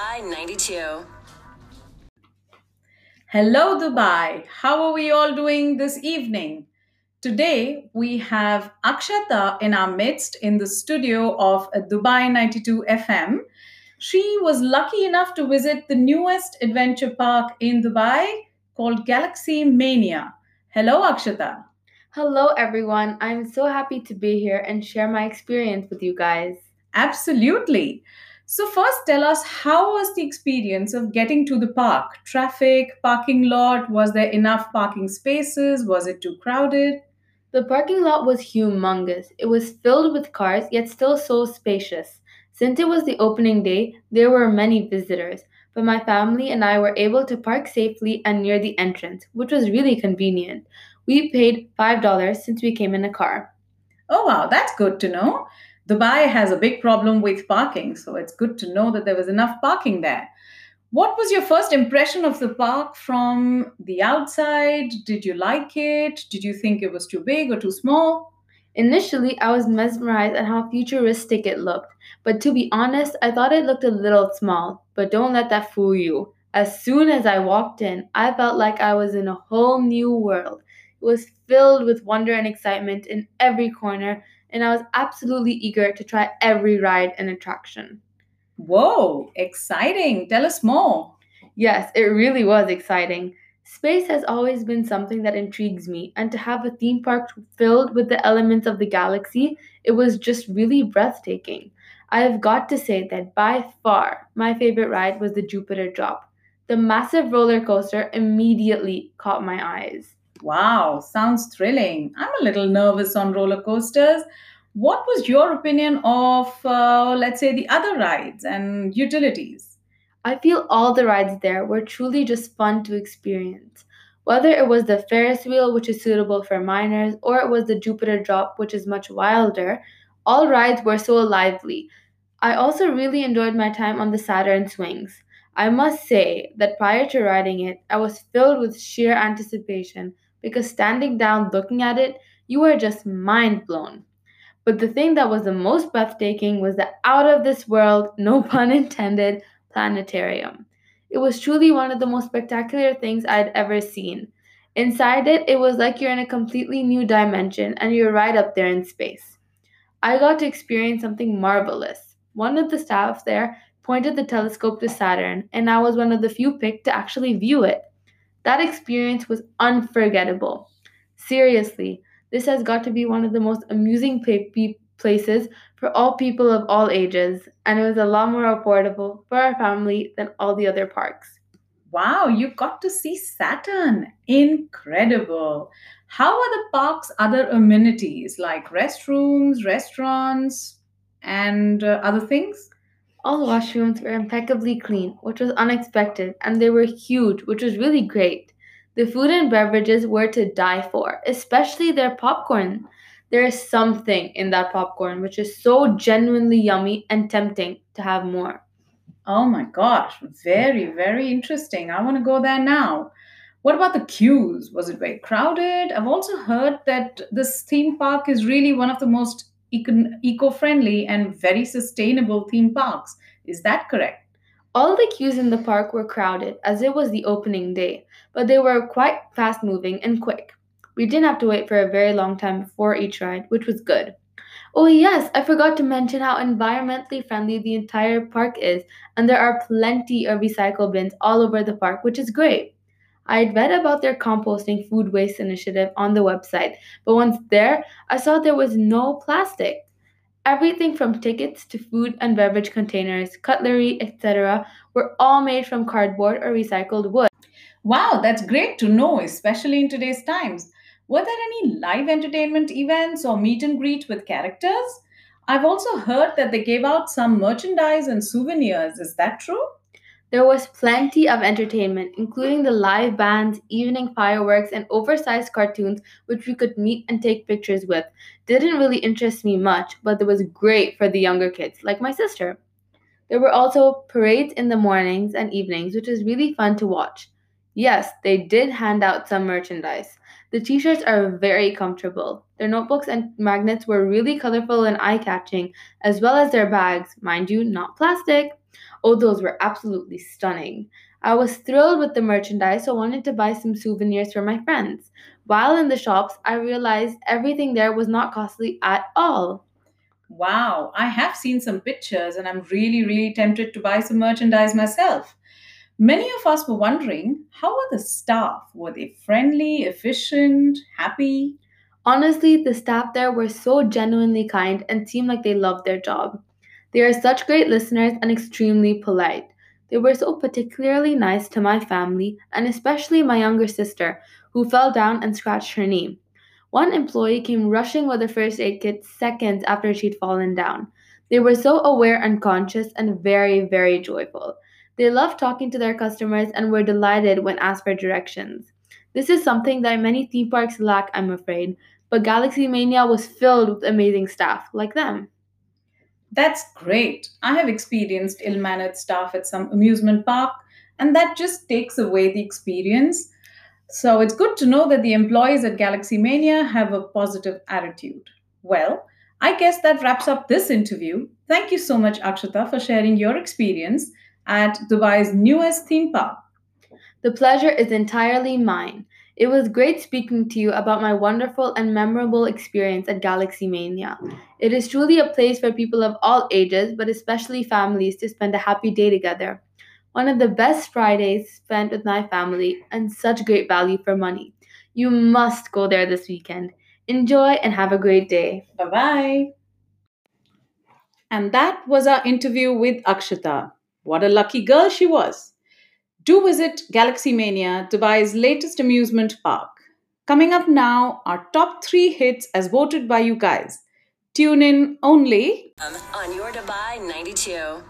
Dubai 92. Hello, Dubai. How are we all doing this evening? Today, we have Akshata in our midst in the studio of Dubai 92 FM. She was lucky enough to visit the newest adventure park in Dubai called Galaxy Mania. Hello, Akshata. Hello, everyone. I'm so happy to be here and share my experience with you guys. Absolutely. So, first, tell us how was the experience of getting to the park? Traffic, parking lot, was there enough parking spaces? Was it too crowded? The parking lot was humongous. It was filled with cars, yet still so spacious. Since it was the opening day, there were many visitors, but my family and I were able to park safely and near the entrance, which was really convenient. We paid $5 since we came in a car. Oh, wow, that's good to know. Dubai has a big problem with parking, so it's good to know that there was enough parking there. What was your first impression of the park from the outside? Did you like it? Did you think it was too big or too small? Initially, I was mesmerized at how futuristic it looked, but to be honest, I thought it looked a little small. But don't let that fool you. As soon as I walked in, I felt like I was in a whole new world. It was filled with wonder and excitement in every corner, and I was absolutely eager to try every ride and attraction. Whoa, exciting. Tell us more. Yes, it really was exciting. Space has always been something that intrigues me, and to have a theme park filled with the elements of the galaxy, it was just really breathtaking. I have got to say that by far my favorite ride was the Jupiter Drop. The massive roller coaster immediately caught my eyes. Wow, sounds thrilling. I'm a little nervous on roller coasters. What was your opinion of, uh, let's say, the other rides and utilities? I feel all the rides there were truly just fun to experience. Whether it was the Ferris wheel, which is suitable for minors, or it was the Jupiter drop, which is much wilder, all rides were so lively. I also really enjoyed my time on the Saturn swings. I must say that prior to riding it, I was filled with sheer anticipation because standing down looking at it, you were just mind blown. But the thing that was the most breathtaking was the out of this world, no pun intended, planetarium. It was truly one of the most spectacular things I'd ever seen. Inside it, it was like you're in a completely new dimension and you're right up there in space. I got to experience something marvelous. One of the staff there pointed the telescope to Saturn, and I was one of the few picked to actually view it. That experience was unforgettable. Seriously, this has got to be one of the most amusing places for all people of all ages, and it was a lot more affordable for our family than all the other parks. Wow, you got to see Saturn. Incredible. How are the park's other amenities like restrooms, restaurants, and uh, other things? All washrooms were impeccably clean, which was unexpected, and they were huge, which was really great. The food and beverages were to die for, especially their popcorn. There is something in that popcorn which is so genuinely yummy and tempting to have more. Oh my gosh, very, very interesting. I want to go there now. What about the queues? Was it very crowded? I've also heard that this theme park is really one of the most eco friendly and very sustainable theme parks. Is that correct? All the queues in the park were crowded as it was the opening day, but they were quite fast moving and quick. We didn't have to wait for a very long time before each ride, which was good. Oh, yes, I forgot to mention how environmentally friendly the entire park is, and there are plenty of recycle bins all over the park, which is great. I had read about their composting food waste initiative on the website, but once there, I saw there was no plastic. Everything from tickets to food and beverage containers, cutlery, etc., were all made from cardboard or recycled wood. Wow, that's great to know, especially in today's times. Were there any live entertainment events or meet and greet with characters? I've also heard that they gave out some merchandise and souvenirs. Is that true? There was plenty of entertainment, including the live bands, evening fireworks, and oversized cartoons which we could meet and take pictures with. Didn't really interest me much, but it was great for the younger kids, like my sister. There were also parades in the mornings and evenings, which was really fun to watch. Yes, they did hand out some merchandise. The t shirts are very comfortable. Their notebooks and magnets were really colorful and eye catching, as well as their bags, mind you, not plastic. Oh, those were absolutely stunning. I was thrilled with the merchandise, so I wanted to buy some souvenirs for my friends. While in the shops, I realized everything there was not costly at all. Wow, I have seen some pictures and I'm really, really tempted to buy some merchandise myself. Many of us were wondering how were the staff? Were they friendly, efficient, happy? Honestly, the staff there were so genuinely kind and seemed like they loved their job. They are such great listeners and extremely polite. They were so particularly nice to my family and especially my younger sister, who fell down and scratched her knee. One employee came rushing with a first aid kit seconds after she'd fallen down. They were so aware and conscious and very, very joyful. They loved talking to their customers and were delighted when asked for directions. This is something that many theme parks lack, I'm afraid, but Galaxy Mania was filled with amazing staff like them. That's great. I have experienced ill mannered staff at some amusement park, and that just takes away the experience. So it's good to know that the employees at Galaxy Mania have a positive attitude. Well, I guess that wraps up this interview. Thank you so much, Akshata, for sharing your experience at Dubai's newest theme park. The pleasure is entirely mine. It was great speaking to you about my wonderful and memorable experience at Galaxy Mania. It is truly a place for people of all ages, but especially families, to spend a happy day together. One of the best Fridays spent with my family, and such great value for money. You must go there this weekend. Enjoy and have a great day. Bye bye. And that was our interview with Akshita. What a lucky girl she was. Do visit Galaxy Mania, Dubai's latest amusement park. Coming up now are top three hits as voted by you guys. Tune in only um, on your Dubai 92.